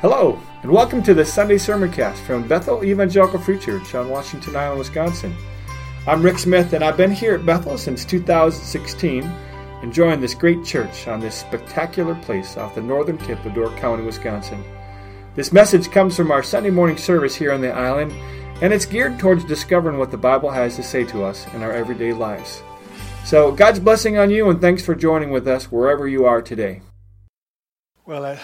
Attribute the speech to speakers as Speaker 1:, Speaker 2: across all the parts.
Speaker 1: Hello, and welcome to the Sunday Sermoncast from Bethel Evangelical Free Church on Washington Island, Wisconsin. I'm Rick Smith, and I've been here at Bethel since 2016, enjoying this great church on this spectacular place off the northern tip of Door County, Wisconsin. This message comes from our Sunday morning service here on the island, and it's geared towards discovering what the Bible has to say to us in our everyday lives. So, God's blessing on you, and thanks for joining with us wherever you are today.
Speaker 2: Well,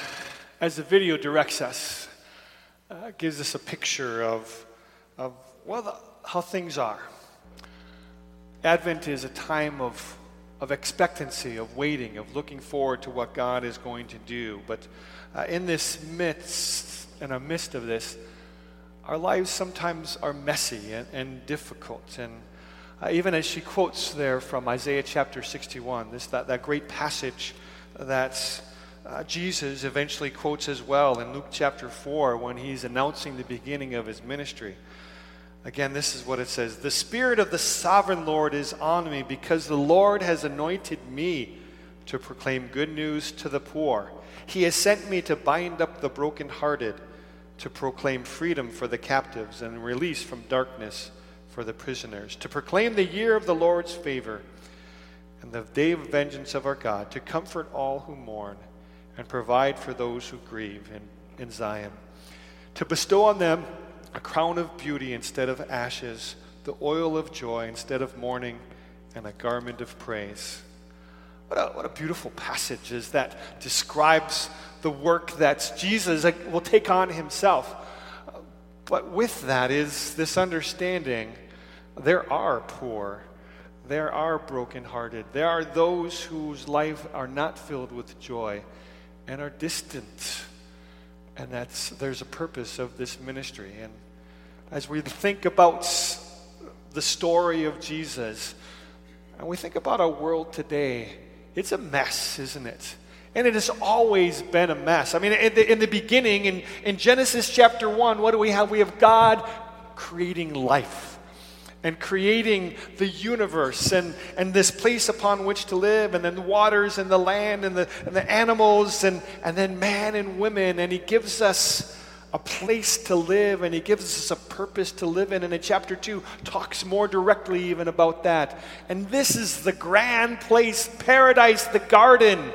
Speaker 2: as the video directs us, uh, gives us a picture of, of well, the, how things are. Advent is a time of, of expectancy, of waiting, of looking forward to what God is going to do. But uh, in this midst, in the midst of this, our lives sometimes are messy and, and difficult. And uh, even as she quotes there from Isaiah chapter 61, this, that, that great passage that uh, Jesus eventually quotes as well in Luke chapter 4 when he's announcing the beginning of his ministry. Again, this is what it says The Spirit of the sovereign Lord is on me because the Lord has anointed me to proclaim good news to the poor. He has sent me to bind up the brokenhearted, to proclaim freedom for the captives and release from darkness for the prisoners, to proclaim the year of the Lord's favor and the day of vengeance of our God, to comfort all who mourn and provide for those who grieve in, in Zion, to bestow on them a crown of beauty instead of ashes, the oil of joy instead of mourning, and a garment of praise. What a, what a beautiful passage is that describes the work that Jesus will take on himself. But with that is this understanding there are poor, there are brokenhearted, there are those whose life are not filled with joy and are distant. And that's, there's a purpose of this ministry. And as we think about the story of Jesus, and we think about our world today, it's a mess, isn't it? And it has always been a mess. I mean, in the, in the beginning, in, in Genesis chapter 1, what do we have? We have God creating life and creating the universe and, and this place upon which to live, and then the waters and the land and the, and the animals, and, and then man and women. And He gives us a place to live and He gives us a purpose to live in. And in chapter 2, talks more directly even about that. And this is the grand place, paradise, the garden.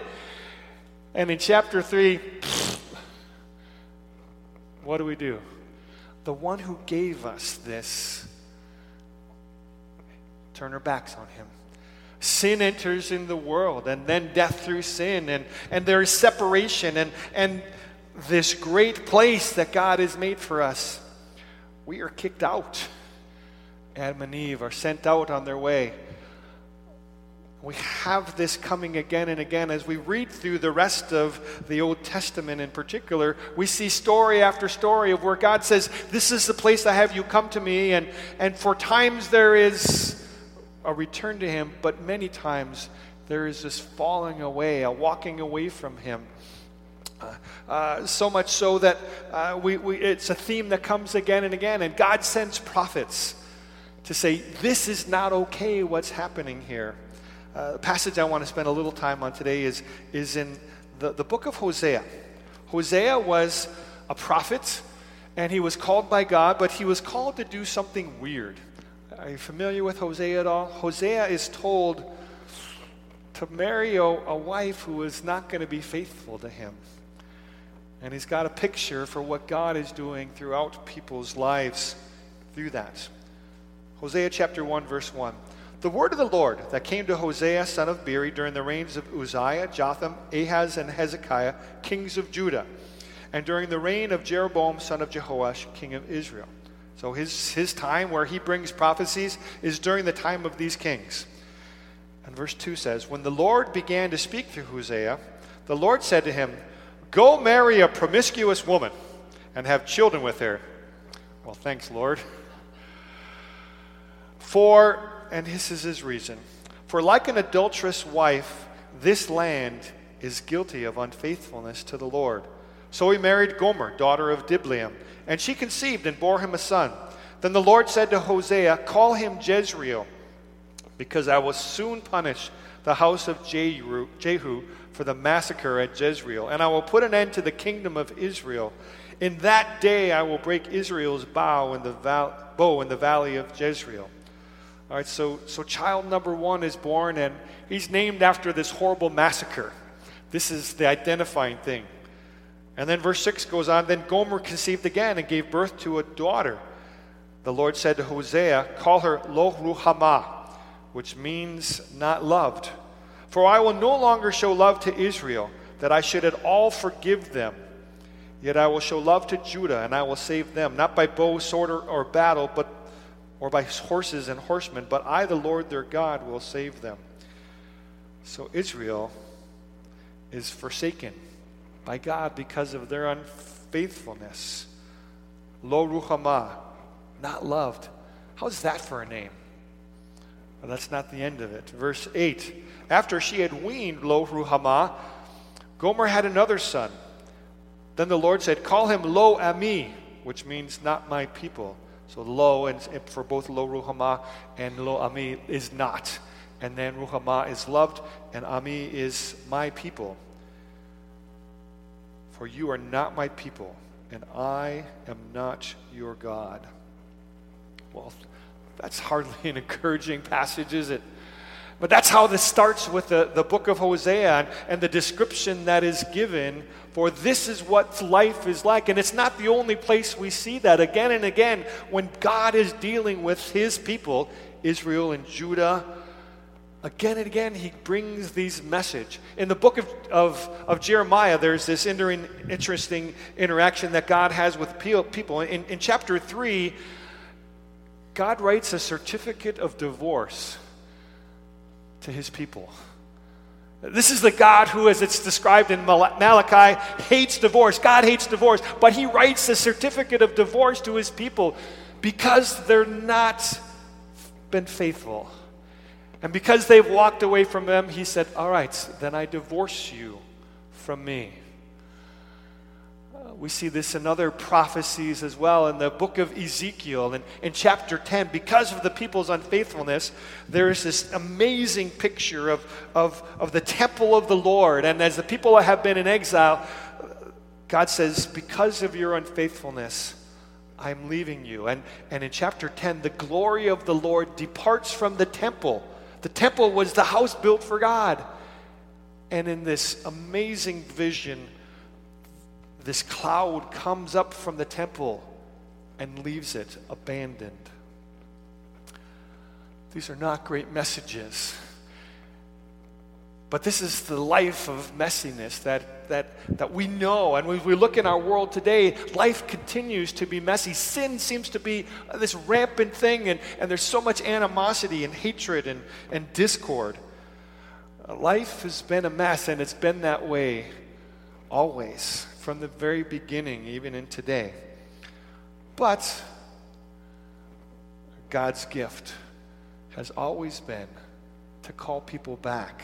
Speaker 2: And in chapter 3, what do we do? The one who gave us this turn our backs on him. Sin enters in the world, and then death through sin, and, and there is separation, and, and this great place that God has made for us. We are kicked out. Adam and Eve are sent out on their way. We have this coming again and again. As we read through the rest of the Old Testament in particular, we see story after story of where God says, This is the place I have you come to me. And, and for times there is a return to Him, but many times there is this falling away, a walking away from Him. Uh, uh, so much so that uh, we, we, it's a theme that comes again and again, and God sends prophets to say, This is not okay, what's happening here. Uh, the passage I want to spend a little time on today is, is in the, the book of Hosea. Hosea was a prophet, and he was called by God, but he was called to do something weird. Are you familiar with Hosea at all? Hosea is told to marry a, a wife who is not going to be faithful to him. And he's got a picture for what God is doing throughout people's lives through that. Hosea chapter 1, verse 1. The word of the Lord that came to Hosea, son of Beeri, during the reigns of Uzziah, Jotham, Ahaz, and Hezekiah, kings of Judah, and during the reign of Jeroboam, son of Jehoash, king of Israel. So his, his time where he brings prophecies is during the time of these kings. And verse 2 says, When the Lord began to speak through Hosea, the Lord said to him, Go marry a promiscuous woman and have children with her. Well, thanks, Lord. For, and this is his reason, for like an adulterous wife, this land is guilty of unfaithfulness to the Lord. So he married Gomer, daughter of Diblaim and she conceived and bore him a son. Then the Lord said to Hosea, Call him Jezreel, because I will soon punish the house of Jehu for the massacre at Jezreel, and I will put an end to the kingdom of Israel. In that day I will break Israel's bow in the, val- bow in the valley of Jezreel. All right, so, so child number one is born, and he's named after this horrible massacre. This is the identifying thing. And then verse 6 goes on Then Gomer conceived again and gave birth to a daughter. The Lord said to Hosea, Call her Lo Ruhamah, which means not loved. For I will no longer show love to Israel, that I should at all forgive them. Yet I will show love to Judah, and I will save them, not by bow, sword, or, or battle, but or by horses and horsemen, but I, the Lord their God, will save them. So Israel is forsaken by God because of their unfaithfulness. Lo Ruhamah, not loved. How's that for a name? Well, that's not the end of it. Verse 8 After she had weaned Lo Ruhamah, Gomer had another son. Then the Lord said, Call him Lo Ami, which means not my people. So Lo, and for both Lo Ruhamah and Lo Ami, is not. And then Ruhamah is loved, and Ami is my people. For you are not my people, and I am not your God. Well, that's hardly an encouraging passage, is it? But that's how this starts with the, the book of Hosea and, and the description that is given for this is what life is like. And it's not the only place we see that. Again and again, when God is dealing with his people, Israel and Judah, again and again he brings these message in the book of, of, of jeremiah there's this interesting interaction that god has with people in, in chapter 3 God writes a certificate of divorce to his people. This is the God who, as it's described in Malachi, hates divorce. God hates divorce, but he writes a certificate of divorce to his people because they're not been faithful. And because they've walked away from him, he said, All right, then I divorce you from me uh, we see this in other prophecies as well in the book of Ezekiel and in chapter 10. Because of the people's unfaithfulness, there is this amazing picture of, of, of the temple of the Lord. And as the people have been in exile, uh, God says, Because of your unfaithfulness, I'm leaving you. And, and in chapter 10, the glory of the Lord departs from the temple. The temple was the house built for God. And in this amazing vision, this cloud comes up from the temple and leaves it abandoned. These are not great messages. But this is the life of messiness that, that, that we know. And we look in our world today, life continues to be messy. Sin seems to be this rampant thing, and, and there's so much animosity and hatred and, and discord. Uh, life has been a mess, and it's been that way always from the very beginning, even in today. But God's gift has always been to call people back.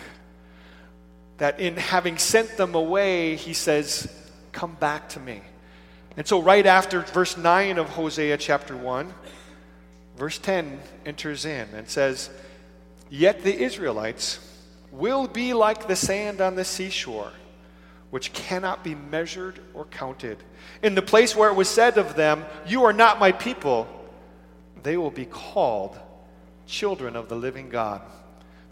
Speaker 2: That in having sent them away, he says, Come back to me. And so, right after verse 9 of Hosea chapter 1, verse 10 enters in and says, Yet the Israelites will be like the sand on the seashore which cannot be measured or counted. In the place where it was said of them, You are not my people, they will be called children of the living God.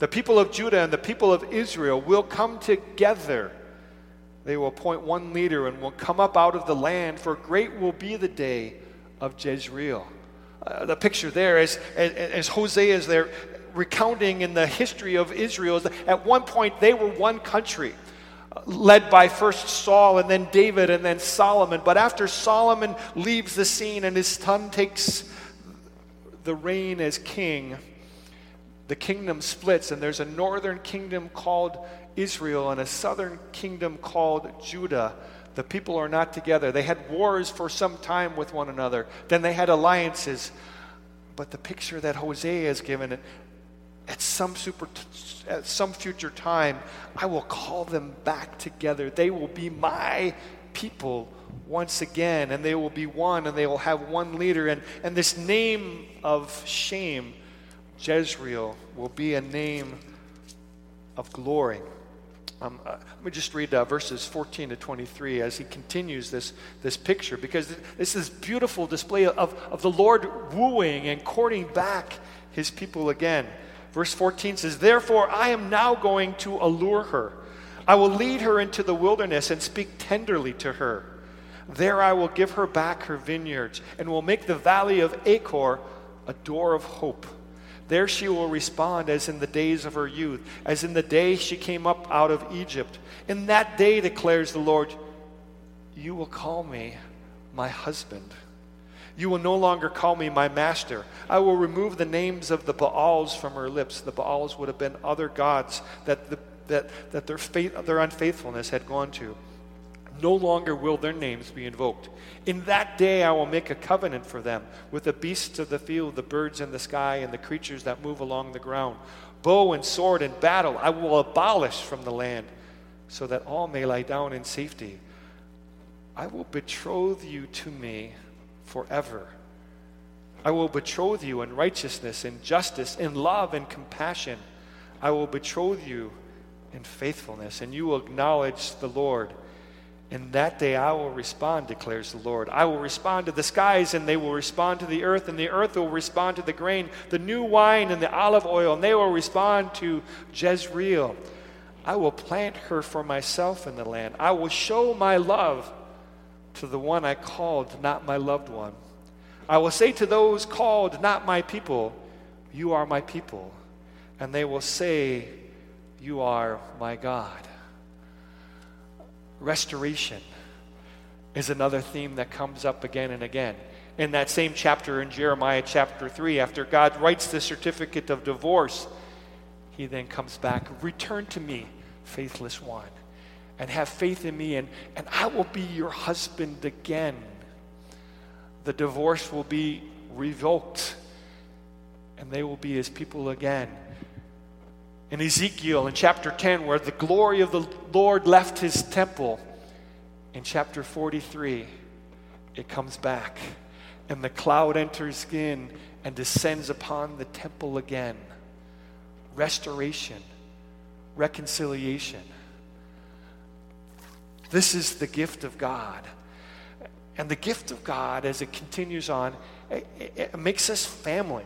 Speaker 2: The people of Judah and the people of Israel will come together. They will appoint one leader and will come up out of the land, for great will be the day of Jezreel. Uh, the picture there is as, as Hosea is there recounting in the history of Israel, at one point they were one country led by first Saul and then David and then Solomon. But after Solomon leaves the scene and his son takes the reign as king, the kingdom splits, and there's a northern kingdom called Israel and a southern kingdom called Judah. The people are not together. They had wars for some time with one another, then they had alliances. But the picture that Hosea has given at some super at some future time I will call them back together. They will be my people once again, and they will be one, and they will have one leader. And, and this name of shame, Jezreel, will be a name of glory. Um, uh, let me just read uh, verses 14 to 23 as he continues this, this picture, because this is beautiful display of, of the Lord wooing and courting back his people again. Verse 14 says, Therefore I am now going to allure her. I will lead her into the wilderness and speak tenderly to her. There I will give her back her vineyards and will make the valley of Achor a door of hope. There she will respond as in the days of her youth, as in the day she came up out of Egypt. In that day, declares the Lord, you will call me my husband. You will no longer call me my master. I will remove the names of the Baals from her lips. The Baals would have been other gods that, the, that, that their, faith, their unfaithfulness had gone to. No longer will their names be invoked. In that day I will make a covenant for them with the beasts of the field, the birds in the sky, and the creatures that move along the ground. Bow and sword and battle I will abolish from the land, so that all may lie down in safety. I will betroth you to me forever. I will betroth you in righteousness, in justice, in love, and compassion. I will betroth you in faithfulness, and you will acknowledge the Lord in that day I will respond, declares the Lord. I will respond to the skies, and they will respond to the earth, and the earth will respond to the grain, the new wine, and the olive oil, and they will respond to Jezreel. I will plant her for myself in the land. I will show my love to the one I called, not my loved one. I will say to those called, not my people, You are my people. And they will say, You are my God. Restoration is another theme that comes up again and again. In that same chapter in Jeremiah chapter 3, after God writes the certificate of divorce, he then comes back, Return to me, faithless one, and have faith in me, and, and I will be your husband again. The divorce will be revoked, and they will be his people again in Ezekiel in chapter 10, where the glory of the Lord left his temple, in chapter 43, it comes back, and the cloud enters in and descends upon the temple again. Restoration, reconciliation. This is the gift of God. And the gift of God, as it continues on, it, it makes us family.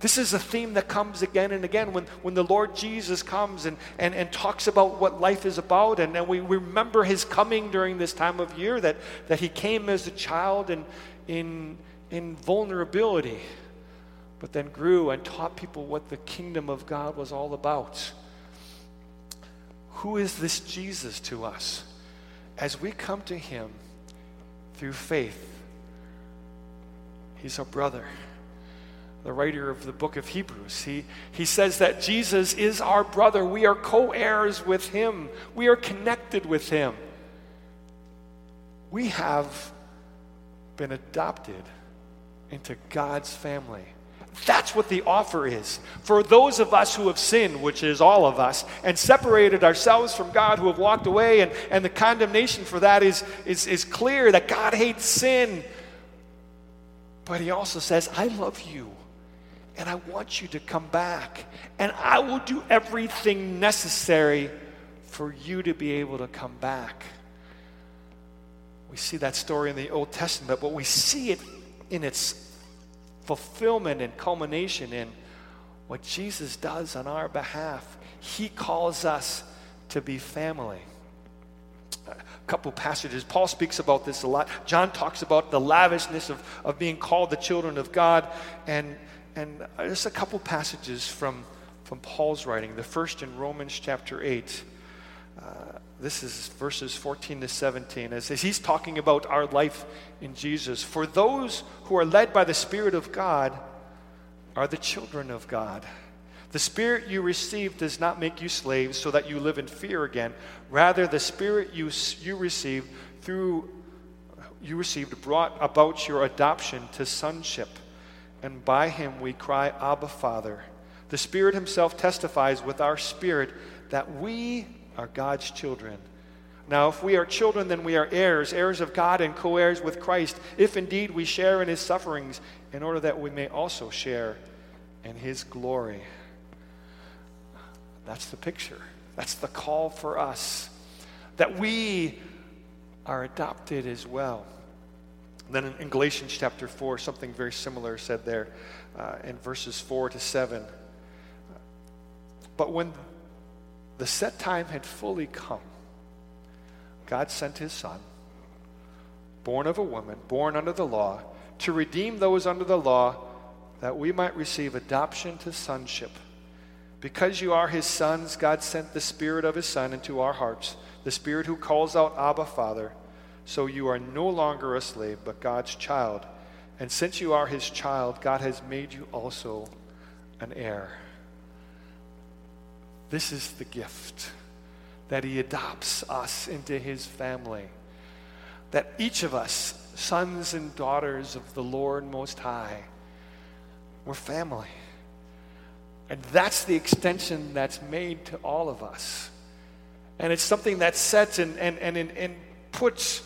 Speaker 2: This is a theme that comes again and again when, when the Lord Jesus comes and, and, and talks about what life is about. And, and we remember his coming during this time of year, that, that he came as a child in, in, in vulnerability, but then grew and taught people what the kingdom of God was all about. Who is this Jesus to us? As we come to him through faith, he's our brother the writer of the book of Hebrews. He, he says that Jesus is our brother. We are co heirs with him, we are connected with him. We have been adopted into God's family. That's what the offer is. For those of us who have sinned, which is all of us, and separated ourselves from God, who have walked away, and, and the condemnation for that is, is, is clear that God hates sin. But He also says, I love you and I want you to come back. And I will do everything necessary for you to be able to come back. We see that story in the Old Testament, but we see it in its fulfillment and culmination in what Jesus does on our behalf. He calls us to be family. A couple passages. Paul speaks about this a lot. John talks about the lavishness of, of being called the children of God. And and just a couple passages from, from Paul's writing. The first in Romans chapter 8. Uh, this is verses 14 to 17. As, as he's talking about our life in Jesus. For those who are led by the Spirit of God are the children of God. The Spirit you received does not make you slaves so that you live in fear again. Rather, the Spirit you, you received through you received brought about your adoption to sonship and by him we cry, Abba, Father. The Spirit Himself testifies with our spirit that we are God's children. Now, if we are children, then we are heirs, heirs of God and co heirs with Christ, if indeed we share in His sufferings, in order that we may also share in His glory. That's the picture. That's the call for us. That we are adopted as well. Then in, Galatians chapter 4, something very similar said there uh, in verses 4 to 7. But when the set time had fully come, God sent his son, born of a woman, born under the law, to redeem those under the law, that we might receive adoption to sonship. Because you are his sons, God sent the Spirit of his Son into our hearts, the Spirit who calls out, Abba, Father. So you are no longer a slave, but God's child. And since you are his child, God has made you also an heir. This is the gift that he adopts us into his family. That each of us, sons and daughters of the Lord Most High, we're family. And that's the extension that's made to all of us. And it's something that sets and, and, and, and puts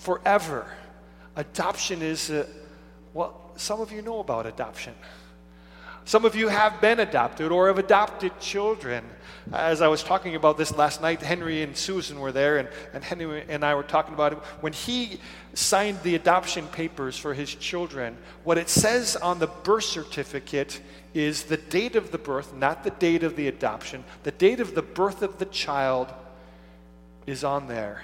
Speaker 2: forever. Adoption is, a, well, some of you know about adoption. Some of you have been adopted or have adopted children. As I was talking about this last night, Henry and Susan were there, and, and Henry and I were talking about it. When he signed the adoption papers for his children, what it says on the birth certificate is the date of the birth, not the date of the adoption. The date of the birth of the child is on there.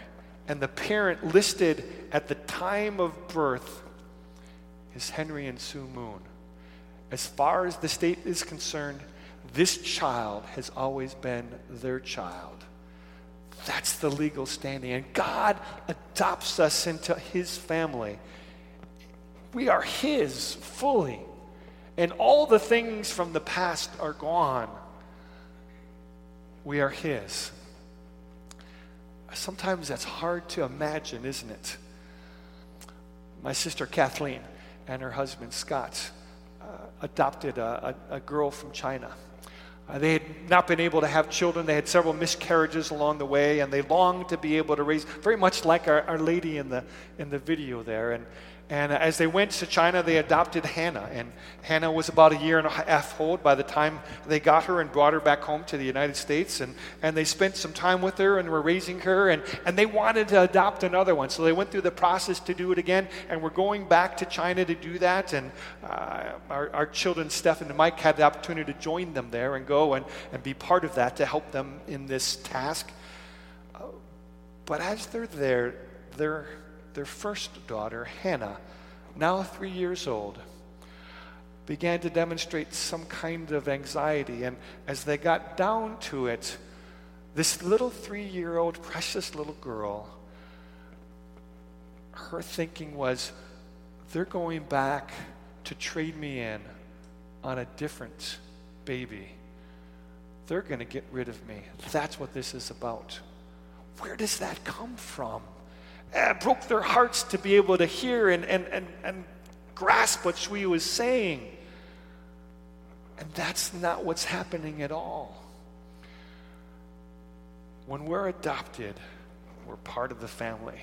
Speaker 2: And the parent listed at the time of birth is Henry and Sue Moon. As far as the state is concerned, this child has always been their child. That's the legal standing. And God adopts us into his family. We are his fully. And all the things from the past are gone. We are his. Sometimes that's hard to imagine, isn't it? My sister Kathleen and her husband Scott uh, adopted a, a, a, girl from China. Uh, they had not been able to have children. They had several miscarriages along the way, and they longed to be able to raise, very much like our, our lady in the, in the video there. And, and as they went to China, they adopted Hannah. And Hannah was about a year and a half old by the time they got her and brought her back home to the United States. And, and they spent some time with her and were raising her. And, and they wanted to adopt another one. So they went through the process to do it again. And we're going back to China to do that. And uh, our, our children, Stephen and Mike, had the opportunity to join them there and go and, and be part of that to help them in this task. Uh, but as they're there, they're their first daughter, Hannah, now three years old, began to demonstrate some kind of anxiety. And as they got down to it, this little three year old, precious little girl, her thinking was, they're going back to trade me in on a different baby. They're going to get rid of me. That's what this is about. Where does that come from? It broke their hearts to be able to hear and, and, and, and grasp what Shui was saying. And that's not what's happening at all. When we're adopted, we're part of the family.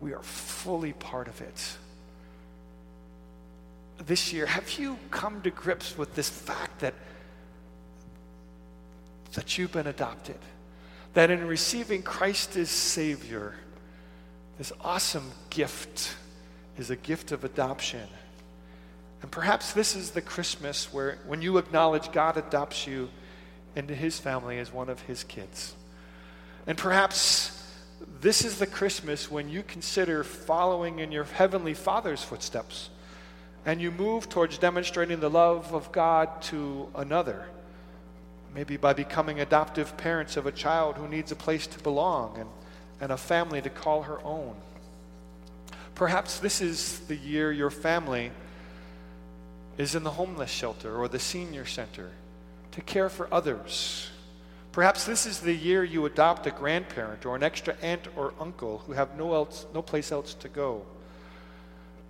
Speaker 2: We are fully part of it. This year, have you come to grips with this fact that, that you've been adopted? That in receiving Christ as Savior, this awesome gift is a gift of adoption. And perhaps this is the Christmas where, when you acknowledge God adopts you into His family as one of His kids. And perhaps this is the Christmas when you consider following in your Heavenly Father's footsteps and you move towards demonstrating the love of God to another maybe by becoming adoptive parents of a child who needs a place to belong and, and a family to call her own. Perhaps this is the year your family is in the homeless shelter or the senior center to care for others. Perhaps this is the year you adopt a grandparent or an extra aunt or uncle who have no, else, no place else to go.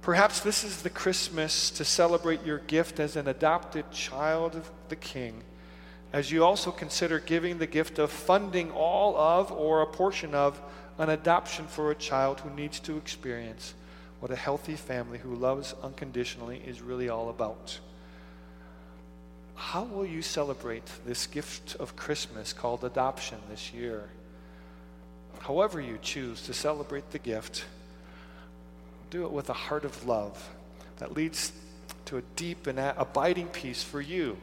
Speaker 2: Perhaps this is the Christmas to celebrate your gift as an adopted child of the King as you also consider giving the gift of funding all of or a portion of an adoption for a child who needs to experience what a healthy family who loves unconditionally is really all about. how will you celebrate this gift of Christmas called adoption this year? However, you choose to celebrate the gift, do it with a heart of love that leads to a deep and abiding peace for you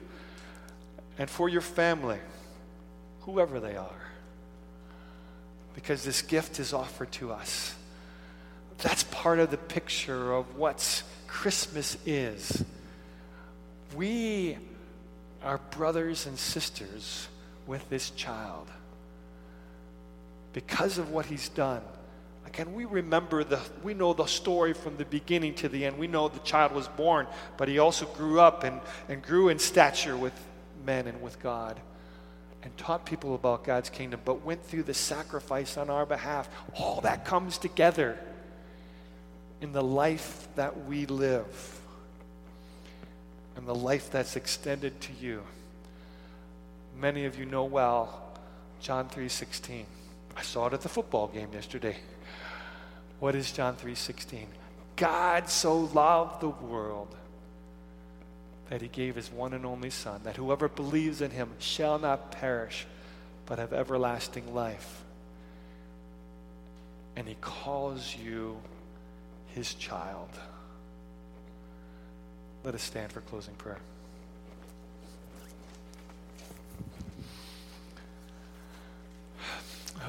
Speaker 2: and for your family, whoever they are. Because this gift is offered to us. That's part of the picture of what Christmas is. We are brothers and sisters with this child because of what he's done. Again, we remember the, we know the story from the beginning to the end. We know the child was born, but he also grew up and, and grew in stature with men and with God and taught people about God's kingdom, but went through the sacrifice on our behalf. All that comes together in the life that we live and the life that's extended to you. Many of you know well John 3:16. I saw it at the football game yesterday. What is John 3:16? God so loved the world that he gave his one and only son that whoever believes in him shall not perish but have everlasting life. And he calls you his child. Let us stand for closing prayer.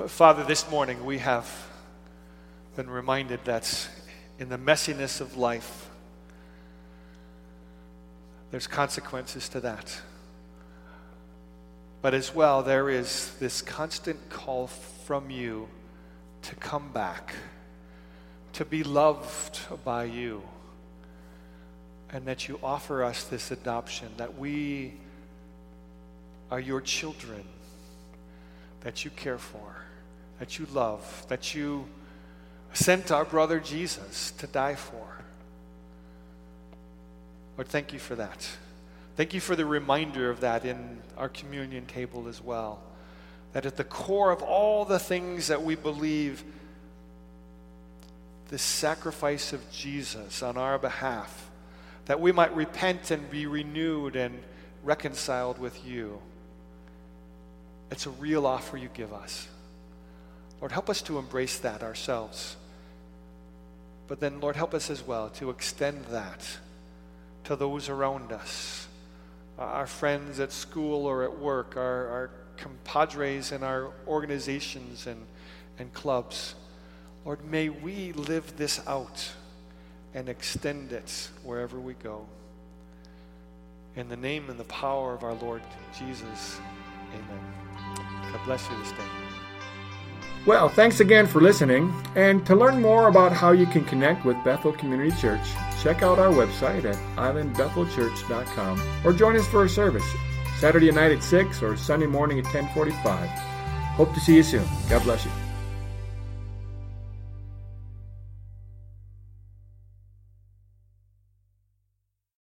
Speaker 2: Father, this morning we have been reminded that in the messiness of life, there's consequences to that. But as well, there is this constant call from you to come back, to be loved by you, and that you offer us this adoption, that we are your children that you care for, that you love, that you sent our brother Jesus to die for. Lord, thank you for that. Thank you for the reminder of that in our communion table as well. That at the core of all the things that we believe, the sacrifice of Jesus on our behalf, that we might repent and be renewed and reconciled with you. It's a real offer you give us. Lord, help us to embrace that ourselves. But then, Lord, help us as well to extend that to those around us uh, our friends at school or at work, our, our compadres in our organizations and, and clubs. Lord, may we live this out and extend it wherever we go. In the name and the power of our Lord Jesus, amen. God bless you this day.
Speaker 1: Well, thanks again for listening. And to learn more about how you can connect with Bethel Community Church, check out our website at islandbethelchurch.com or join us for a service Saturday night at 6 or Sunday morning at 1045. Hope to see you soon. God bless you.